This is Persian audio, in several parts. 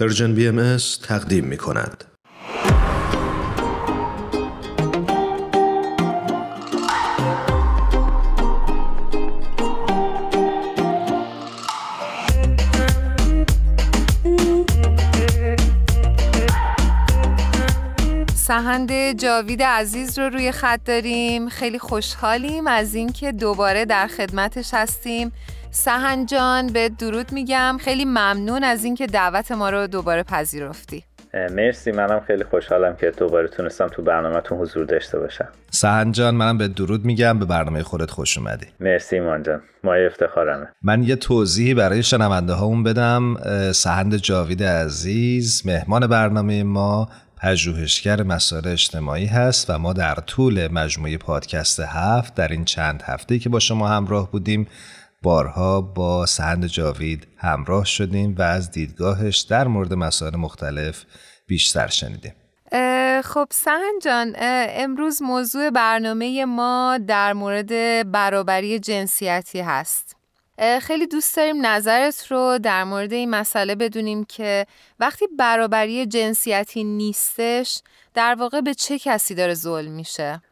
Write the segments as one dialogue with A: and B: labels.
A: پرژن بی ام تقدیم می کند.
B: سهند جاوید عزیز رو روی خط داریم خیلی خوشحالیم از اینکه دوباره در خدمتش هستیم سهن جان به درود میگم. خیلی ممنون از اینکه دعوت ما رو دوباره پذیرفتی.
C: مرسی. منم خیلی خوشحالم که دوباره تونستم تو برنامهتون حضور داشته باشم.
D: سهن جان منم به درود میگم. به برنامه خودت خوش اومدی.
C: مرسی ایمان جان. مایه افتخارمه.
D: من یه توضیحی برای شنونده هامون بدم سهند جاوید عزیز مهمان برنامه ما پژوهشگر مسائل اجتماعی هست و ما در طول مجموعه پادکست هفت در این چند هفته که با شما همراه بودیم بارها با سهند جاوید همراه شدیم و از دیدگاهش در مورد مسائل مختلف بیشتر شنیدیم.
B: خب سهند جان امروز موضوع برنامه ما در مورد برابری جنسیتی هست. خیلی دوست داریم نظرت رو در مورد این مسئله بدونیم که وقتی برابری جنسیتی نیستش در واقع به چه کسی داره ظلم میشه؟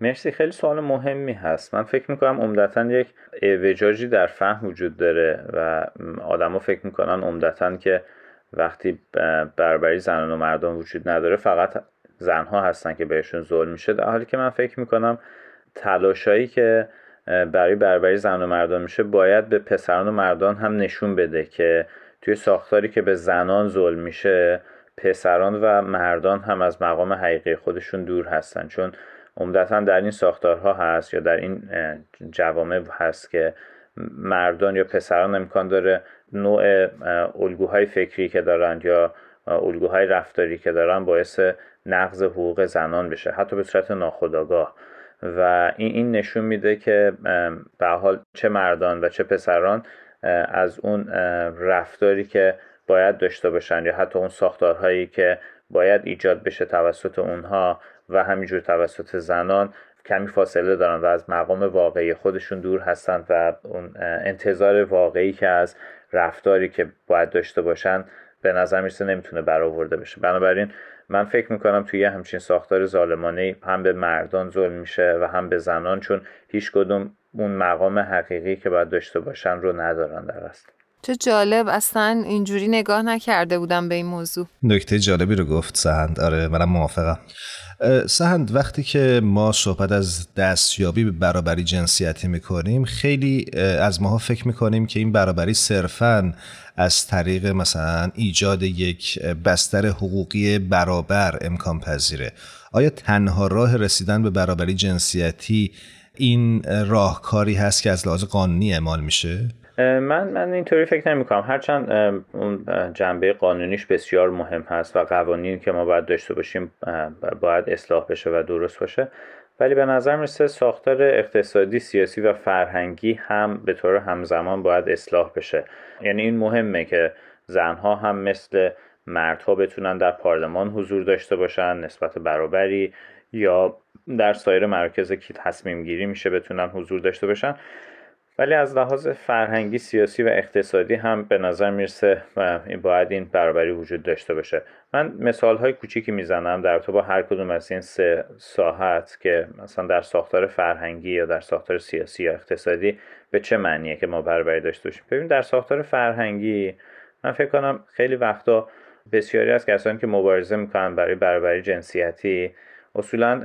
C: مرسی. خیلی سوال مهمی هست. من فکر می‌کنم عمدتا یک اعوجاجی در فهم وجود داره و آدما فکر می‌کنن عمدتا که وقتی برابری زنان و مردان وجود نداره فقط زنها هستن که بهشون ظلم میشه. در حالی که من فکر می‌کنم تلاشایی که برای برابری زن و مردان میشه باید به پسران و مردان هم نشون بده که توی ساختاری که به زنان ظلم میشه پسران و مردان هم از مقام حقیقی خودشون دور هستن. چون عمدتا در این ساختارها هست یا در این جوامع هست که مردان یا پسران امکان داره نوع الگوهای فکری که دارند یا الگوهای رفتاری که دارن باعث نقض حقوق زنان بشه حتی به صورت ناخودآگاه. و این نشون میده که به حال چه مردان و چه پسران از اون رفتاری که باید داشته باشن یا حتی اون ساختارهایی که باید ایجاد بشه توسط اونها و همینجور توسط زنان کمی فاصله دارن و از مقام واقعی خودشون دور هستند و اون انتظار واقعی که از رفتاری که باید داشته باشن به نظر می‌رسه نمی‌تونه برآورده بشه. بنابراین من فکر می‌کنم توی همچین ساختار ظالمانه هم به مردان ظلم میشه و هم به زنان چون هیچ کدوم اون مقام حقیقی که باید داشته باشن رو ندارن در اصل.
B: چه جالب اصلا اینجوری نگاه نکرده بودم به این موضوع.
D: نکته جالبی رو گفت سهند. آره منم موافقم. سهند وقتی که ما صحبت از دستیابی به برابری جنسیتی می‌کنیم خیلی از ماها فکر می‌کنیم که این برابری صرفا از طریق مثلا ایجاد یک بستر حقوقی برابر امکان پذیره. آیا تنها راه رسیدن به برابری جنسیتی این راهکاری هست که از لحاظ قانونی اعمال میشه؟
C: من من اینطوری فکر نمی کنم هرچند اون جنبه قانونیش بسیار مهم هست و قوانین که ما باید داشته باشیم باید اصلاح بشه و درست باشه. ولی به نظر می‌رسه ساختار اقتصادی سیاسی و فرهنگی هم به طور همزمان باید اصلاح بشه. یعنی این مهمه که زنها هم مثل مردها بتونن در پارلمان حضور داشته باشن نسبت برابری یا در سایر مراکز که تصمیم گیری میشه بتونن حضور داشته باشن. ولی از لحاظ فرهنگی سیاسی و اقتصادی هم به نظر می‌رسه باید این برابری وجود داشته باشه. من مثال های کوچیکی می‌زنم در تو با هر کدوم از این سه ساحت که مثلا در ساختار فرهنگی یا در ساختار سیاسی یا اقتصادی به چه معنیه که ما برابری داشته باشیم. ببین در ساختار فرهنگی من فکر کنم خیلی وقتا بسیاری از کسانی که مبارزه می‌کنن برای برابری جنسیتی اصولا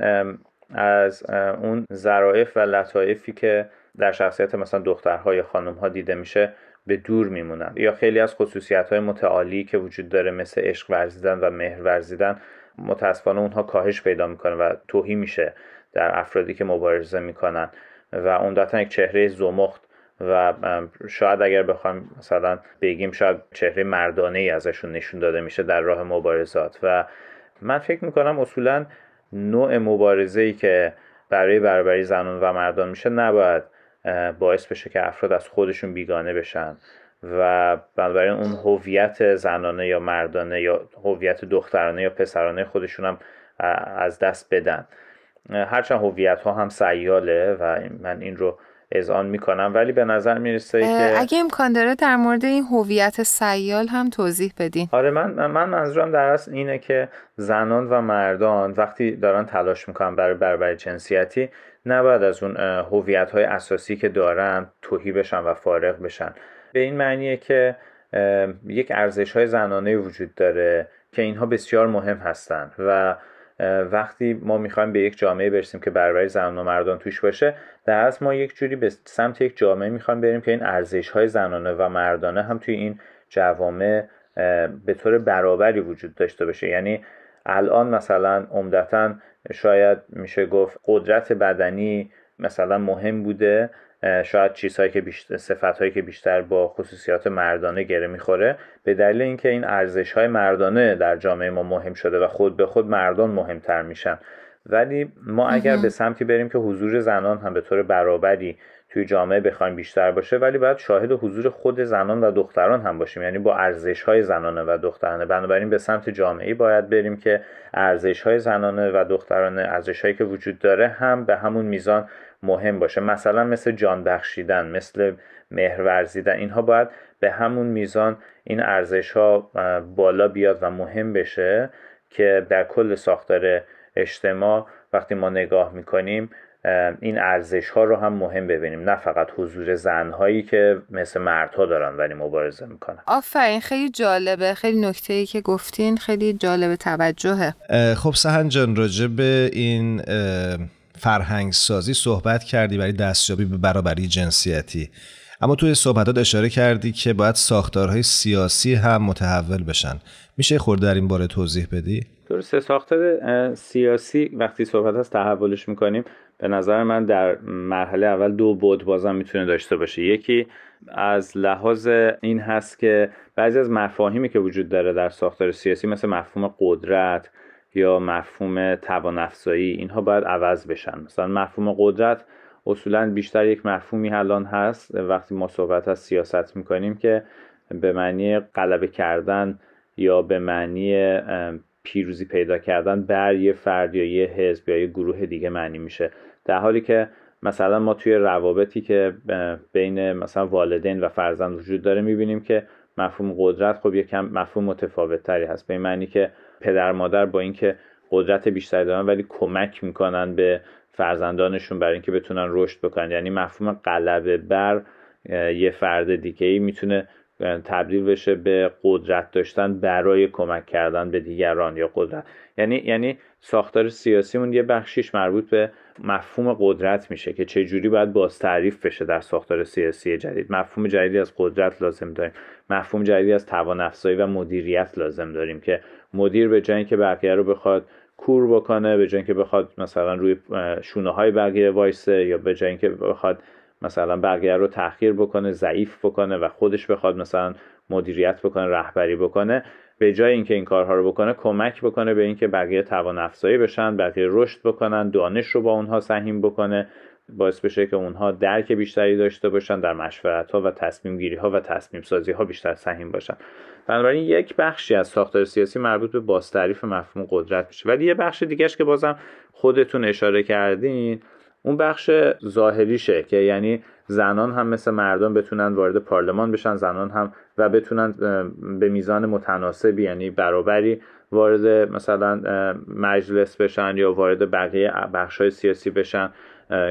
C: از اون ظرافت و لطایفی که در شخصیت مثلا دخترها یا خانمها دیده میشه به دور میمونن. یا خیلی از خصوصیت های متعالی که وجود داره مثل عشق ورزیدن و مهر ورزیدن متاسفانه اونها کاهش پیدا می‌کنه و توهی میشه در افرادی که مبارزه می‌کنن. و عمدتا یک چهره زمخت و شاید اگر بخوایم مثلا بگیم شاید چهره مردانه ای ازشون نشون داده میشه در راه مبارزات. و من فکر می‌کنم اصولا نوع مبارزه ای که برای برابری زنان و مردان میشه نباید باعث بشه که افراد از خودشون بیگانه بشن و بنابراین اون هویت زنانه یا مردانه یا هویت دخترانه یا پسرانه خودشون هم از دست بدن. هرچند هویت ها هم سیاله و من این رو اذعان می‌کنم ولی به نظر می‌رسه که
B: اگه امکان داره در مورد این هویت سیال هم توضیح بدین.
C: آره من من منظورم در اصل اینه که زنان و مردان وقتی دارن تلاش می‌کنن برای برابری جنسیتی نباید از اون هویت های اساسی که دارن توهی بشن و فارغ بشن. به این معنیه که یک ارزش های زنانه وجود داره که اینها بسیار مهم هستند و وقتی ما می‌خوایم به یک جامعه برسیم که برابری زنان و مردان توش باشه در از ما یک جوری به سمت یک جامعه می‌خوایم بریم که این ارزش های زنانه و مردانه هم توی این جوامع به طور برابری وجود داشته باشه. یعنی الان مثلا عمدتا شاید میشه گفت قدرت بدنی مثلا مهم بوده شاید چیزهایی که بیشتر صفتهایی که بیشتر با خصوصیات مردانه گره می‌خوره. به دلیل اینکه این ارزش های مردانه در جامعه ما مهم شده و خود به خود مردان مهمتر میشن. ولی ما اگر به سمتی بریم که حضور زنان هم به طور برابری توی جامعه بخوایم بیشتر باشه ولی باید شاهد حضور خود زنان و دختران هم باشیم. یعنی با ارزش های زنانه و دخترانه. بنابراین به سمت جامعه باید بریم که ارزش های زنانه و دخترانه ارزش هایی که وجود داره هم به همون میزان مهم باشه. مثلا مثل جان بخشیدن مثل مهر ورزیدن اینها باید به همون میزان این ارزش ها بالا بیاد و مهم بشه که در کل ساختار اجتماع وقتی ما نگاه می‌کنیم این ارزش ها رو هم مهم ببینیم. نه فقط حضور زن هایی که مثل مردها دارن ولی مبارزه می‌کنن.
B: آفرین خیلی جالبه. خیلی نکته ای که گفتین خیلی جالب توجهه.
D: خب سهن جان راجع به این فرهنگ سازی صحبت کردی برای دستیابی به برابری جنسیتی. اما توی صحبتات اشاره کردی که باید ساختارهای سیاسی هم متحول بشن. میشه خورده در این باره توضیح بدی؟
C: درسته. ساختار سیاسی وقتی صحبت از تحولش می‌کنیم به نظر من در مرحله اول دو بود بازم می‌تونه داشته باشه. یکی از لحاظ این هست که بعضی از مفاهیمی که وجود داره در ساختار سیاسی مثل مفهوم قدرت یا مفهوم توان افزایی اینها باید عوض بشن. مثلا مفهوم قدرت اصولا بیشتر یک مفهومی الان هست. وقتی ما صحبت از سیاست می‌کنیم که به معنی غلبه کردن یا به معنی پیروزی پیدا کردن بر یه فرد یا یه حزب یا یه گروه دیگه معنی میشه. در حالی که مثلا ما توی روابطی که بین مثلا والدین و فرزند وجود داره می‌بینیم که مفهوم قدرت خب یکم مفهوم متفاوت تری هست. به این معنی که پدر مادر با اینکه قدرت بیشتری دارن ولی کمک می‌کنن به فرزندانشون برای اینکه بتونن رشد بکنن. یعنی مفهوم غلبه بر یه فرد دیگه ای می‌تونه تبدیل بشه به قدرت داشتن برای کمک کردن به دیگران یا قدرت. یعنی یعنی ساختار سیاسیمون یه بخشیش مربوط به مفهوم قدرت میشه که چه جوری باید باز تعریف بشه در ساختار سیاسی جدید. مفهوم جدیدی از قدرت لازم داریم. مفهوم جدیدی از توان افزایی و مدیریت لازم داریم که مدیر به جای اینکه بقیه رو بخواد کور بکنه به جای اینکه بخواد مثلا روی شونه های بقیه وایسه یا به جای اینکه بخواد مثلا بقیه رو تحقیر بکنه ضعیف بکنه و خودش بخواد مثلا مدیریت بکنه رهبری بکنه به جای اینکه این کارها رو بکنه کمک بکنه به اینکه بقیه توان افزایی بشن بقیه رشد بکنن دانش رو با اونها سهیم بکنه. باعث بشه که اونها درک بیشتری داشته باشن در مشورت ها و تصمیم گیری ها و تصمیم سازی ها بیشتر سهیم باشن. بنابراین یک بخشی از ساختار سیاسی مربوط به بازتعریف مفهوم قدرت میشه. ولی یه بخش دیگهش که بازم خودتون اشاره کردین اون بخش ظاهریشه که یعنی زنان هم مثل مردان بتونن وارد پارلمان بشن زنان هم و بتونن به میزان متناسبی یعنی برابری وارد مثلا مجلس بشن یا وارد بقیه بخش های سیاسی بشن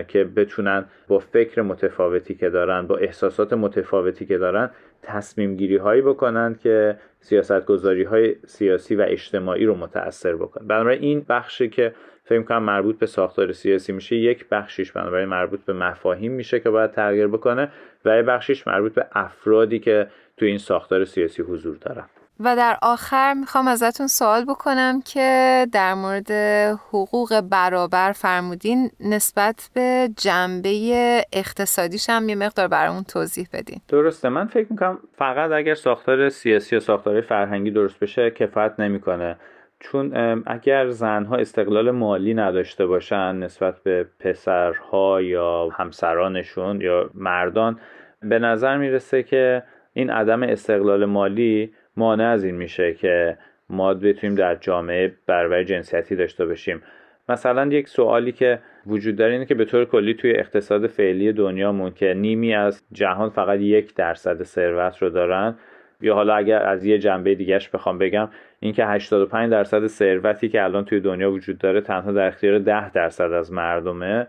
C: که بتونن با فکر متفاوتی که دارن با احساسات متفاوتی که دارن تصمیم گیری هایی بکنن که سیاست گذاری های سیاسی و اجتماعی رو متاثر بکنن. بنابراین این بخشی که فکر کنم مربوط به ساختار سیاسی میشه. یک بخشیش بنابراین مربوط به مفاهیم میشه که باید تغییر بکنه و یک بخشیش مربوط به افرادی که تو این ساختار سیاسی حضور دارن.
B: و در آخر می‌خوام ازتون سوال بکنم که در مورد حقوق برابر فرمودین نسبت به جنبه اقتصادیش هم یه مقدار برامون توضیح بدین.
C: درسته. من فکر می‌کنم فقط اگر ساختار سیاسی و ساختار فرهنگی درست بشه کفایت نمی‌کنه. چون اگر زنها استقلال مالی نداشته باشن نسبت به پسرها یا همسرانشون یا مردان به نظر می‌رسه که این عدم استقلال مالی مانع از این میشه که ما بتونیم در جامعه برابر جنسیتی داشته باشیم. مثلا یک سوالی که وجود داره اینه که به طور کلی توی اقتصاد فعلی دنیامون که نیمی از جهان فقط یک درصد ثروت رو دارن یا حالا اگر از یه جنبه دیگهش بخوام بگم اینکه 85 درصد ثروتی که الان توی دنیا وجود داره تنها در اختیار 10 درصد از مردمه.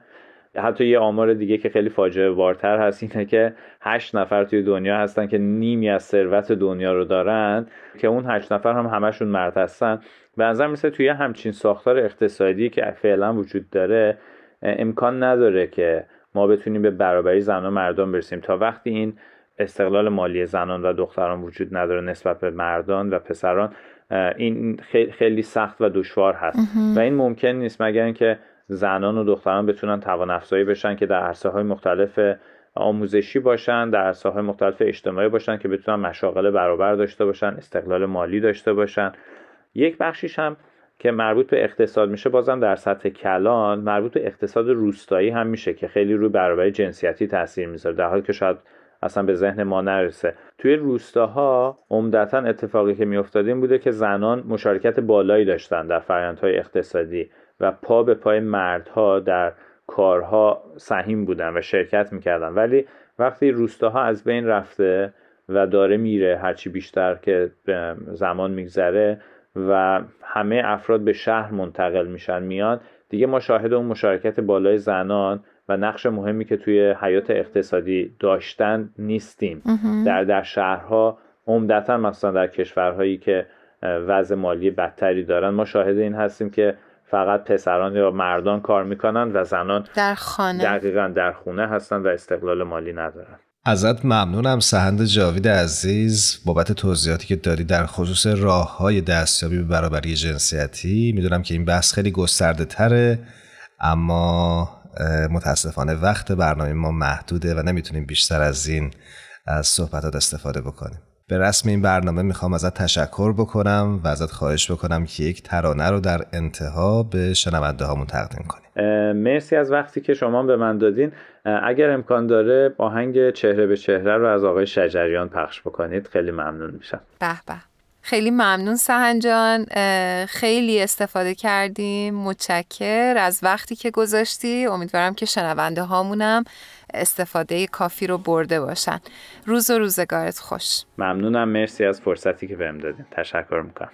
C: حتی یه آمار دیگه که خیلی فاجعه بارتر هست اینه که 8 نفر توی دنیا هستن که نیمی از ثروت دنیا رو دارن که اون 8 نفر هم همشون مرد هستن. به نظر مثل توی همچین ساختار اقتصادی که فعلا وجود داره امکان نداره که ما بتونیم به برابری زن و مردان برسیم. تا وقتی این استقلال مالی زنان و دختران وجود نداره نسبت به مردان و پسران این خیلی سخت و دشوار هست. و این ممکن نیست مگر اینکه زنان و دختران بتونن توان افزایی بشن که در عرصه های مختلف آموزشی باشن در عرصه های مختلف اجتماعی باشن که بتونن مشاغل برابر داشته باشن استقلال مالی داشته باشن. یک بخشیش هم که مربوط به اقتصاد میشه بازم در سطح کلان مربوط به اقتصاد روستایی هم میشه که خیلی روی برابری جنسیتی تاثیر می‌ذاره در حالی که شاید اصلا به ذهن ما نرسه. توی روستاها عمدتا اتفاقی که میافتاد این بوده که زنان مشارکت بالایی داشتن در فرآیندهای اقتصادی و پا به پای مردها در کارها سهیم بودن و شرکت می‌کردن. ولی وقتی روستاها از بین رفته و داره میره هرچی بیشتر که زمان میگذره و همه افراد به شهر منتقل میشن میان دیگه ما شاهد اون مشارکت بالای زنان و نقش مهمی که توی حیات اقتصادی داشتن نیستیم. در در شهرها عمدتا مثلا در کشورهایی که وضع مالی بدتری دارن ما شاهد این هستیم که فقط پسران یا مردان کار می‌کنن و زنان
B: در خانه.
C: دقیقا در خونه هستن و استقلال مالی ندارن.
D: ازت ممنونم سهند جاوید عزیز. بابت توضیحاتی که دادی در خصوص راه های دستیابی به برابری جنسیتی می‌دونم که این بحث خیلی گسترده تره اما متاسفانه وقت برنامه ما محدوده و نمی‌تونیم بیشتر از این از صحبتات استفاده بکنیم. به رسم این برنامه می‌خوام ازت تشکر بکنم و ازت خواهش بکنم که یک ترانه رو در انتها به شنونده هامون تقدیم کنیم
C: مرسی از وقتی که شما به من دادین. اگر امکان داره آهنگ چهره به چهره رو از آقای شجریان پخش بکنید خیلی ممنون میشم.
B: به به. خیلی ممنون سهن جان. خیلی استفاده کردیم. متشکر از وقتی که گذاشتی امیدوارم که شنونده هامونم استفاده کافی رو برده باشن. روز و روزگارت خوش.
C: ممنونم. مرسی از فرصتی که بهم دادین. تشکر می‌کنم.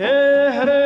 E: مطرب